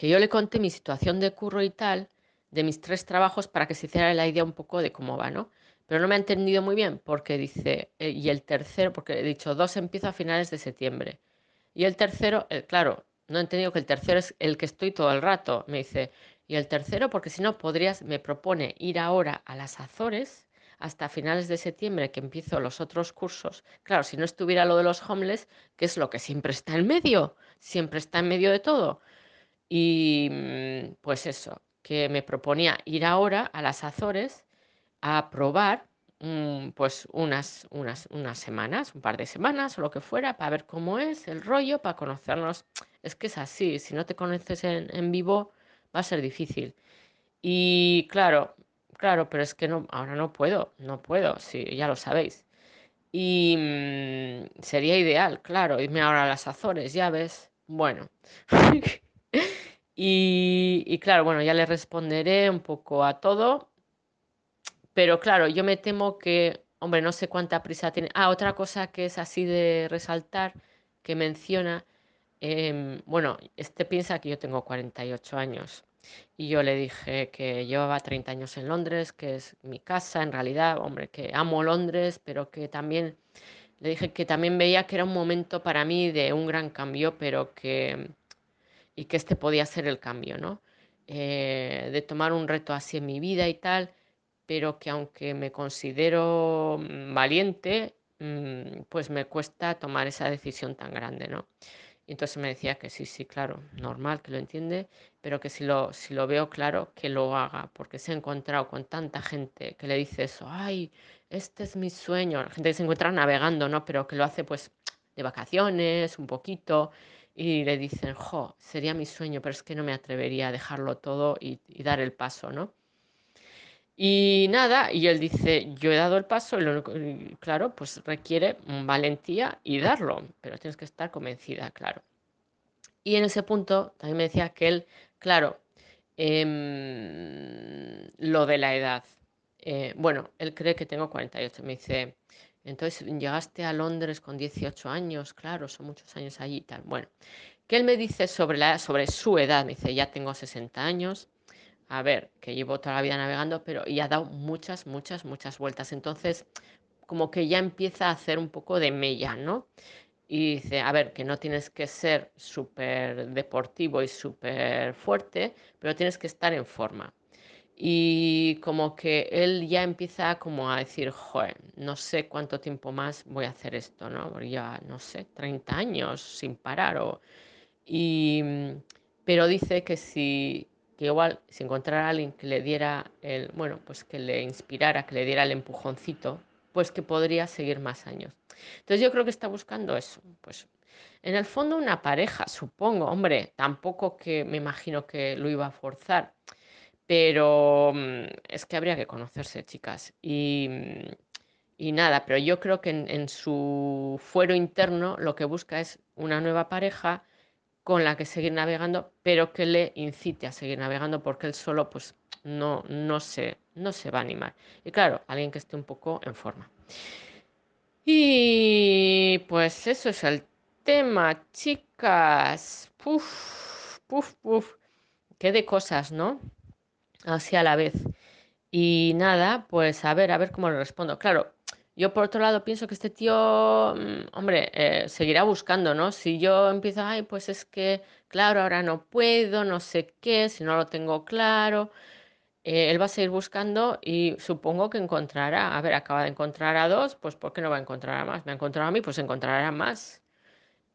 que yo le conté mi situación de curro y tal, de mis tres trabajos, para que se hiciera la idea un poco de cómo va, ¿no? Pero no me ha entendido muy bien porque dice, eh, y el tercero, porque he dicho, dos empieza a finales de septiembre. Y el tercero, eh, claro, no he entendido que el tercero es el que estoy todo el rato. Me dice, y el tercero, porque si no podrías, me propone ir ahora a las Azores hasta finales de septiembre que empiezo los otros cursos. Claro, si no estuviera lo de los homeless, que es lo que siempre está en medio, siempre está en medio de todo. Y mm, pues eso, que me proponía ir ahora a las Azores a probar mm, pues unas, unas, unas semanas, un par de semanas o lo que fuera, para ver cómo es el rollo, para conocernos. Es que es así, si no te conoces en, en vivo va a ser difícil. Y claro, claro, pero es que no, ahora no puedo, no puedo, sí, ya lo sabéis. Y mm, sería ideal, claro, irme ahora a las Azores, ya ves. Bueno. y, claro, bueno, ya le responderé un poco a todo. Pero claro, yo me temo que, hombre, no sé cuánta prisa tiene. Ah, otra cosa que es así de resaltar, que menciona, em, bueno, este piensa que yo tengo 48 años. Y yo le dije que llevaba 30 años en Londres, que es mi casa, en realidad, hombre, que amo Londres, pero que también le dije que también veía que era un momento para mí de un gran cambio, pero que y que este podía ser el cambio, ¿no? Eh, de tomar un reto así en mi vida y tal, pero que aunque me considero mm, valiente, mm, pues me cuesta tomar esa decisión tan grande, ¿no? Y entonces me decía que sí, sí, claro, normal, que lo entiende, pero que si lo, si lo veo claro, que lo haga, porque se ha encontrado con tanta gente que le dice eso, ay, este es mi sueño, la gente que se encuentra navegando, ¿no? Pero que lo hace pues de vacaciones, un poquito, y le dicen, jo, sería mi sueño, pero es que no me atrevería a dejarlo todo y, dar el paso, ¿no? Y nada, y él dice, yo he dado el paso, y, lo, claro, pues requiere valentía y darlo, pero tienes que estar convencida, claro. Y en ese punto también me decía que él, claro, em, lo de la edad. Eh, bueno, él cree que tengo 48. Me dice, entonces llegaste a Londres con 18 años, claro, son muchos años allí y tal. Bueno, que él me dice sobre, la, sobre su edad, me dice, ya tengo 60 años a ver, que llevo toda la vida navegando, pero y ha dado muchas, muchas, muchas vueltas. Entonces, como que ya empieza a hacer un poco de mella, ¿no? Y dice, a ver, que no tienes que ser súper deportivo y súper fuerte, pero tienes que estar en forma. Y como que él ya empieza como a decir, joder, no sé cuánto tiempo más voy a hacer esto, ¿no? Porque ya, no sé, 30 años sin parar. O... Y, pero dice que si, que igual si encontrara a alguien que le diera el, bueno, pues que le inspirara, que le diera el empujoncito, pues que podría seguir más años. Entonces yo creo que está buscando eso, pues en el fondo una pareja, supongo, hombre, tampoco que me imagino que lo iba a forzar, pero mm, es que habría que conocerse, chicas. Y, mm, y nada, pero yo creo que en, en su fuero interno lo que busca es una nueva pareja con la que seguir navegando, pero que le incite a seguir navegando porque él solo pues no, no, se, no se va a animar. Y claro, alguien que esté un poco en forma. Y pues eso es el tema, chicas. Puf, puf, puf. Qué de cosas, ¿no? Así a la vez. Y nada, pues a ver, a ver cómo le respondo. Claro, yo por otro lado pienso que este tío, mm, hombre, eh, seguirá buscando, ¿no? Si yo empiezo, ay, pues es que, claro, ahora no puedo, no sé qué, si no lo tengo claro, eh, él va a seguir buscando y supongo que encontrará, a ver, acaba de encontrar a dos, pues ¿por qué no va a encontrar a más? Me ha encontrado a mí, pues encontrará más.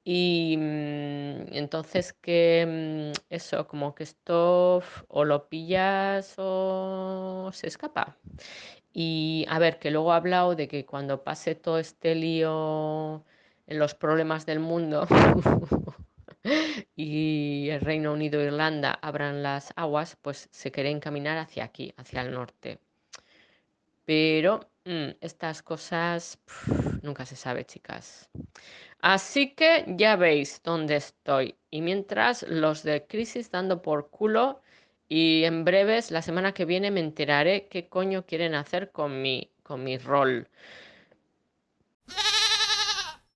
Y mm, entonces que mm, eso, como que esto o lo pillas o se escapa. Y a ver, que luego ha hablado de que cuando pase todo este lío en los problemas del mundo y el Reino Unido e Irlanda abran las aguas, pues se quiere encaminar hacia aquí, hacia el norte. Pero mmm, estas cosas nunca se sabe, chicas. Así que ya veis dónde estoy. Y mientras los de crisis dando por culo y en breves, la semana que viene, me enteraré qué coño quieren hacer con mi, con mi rol.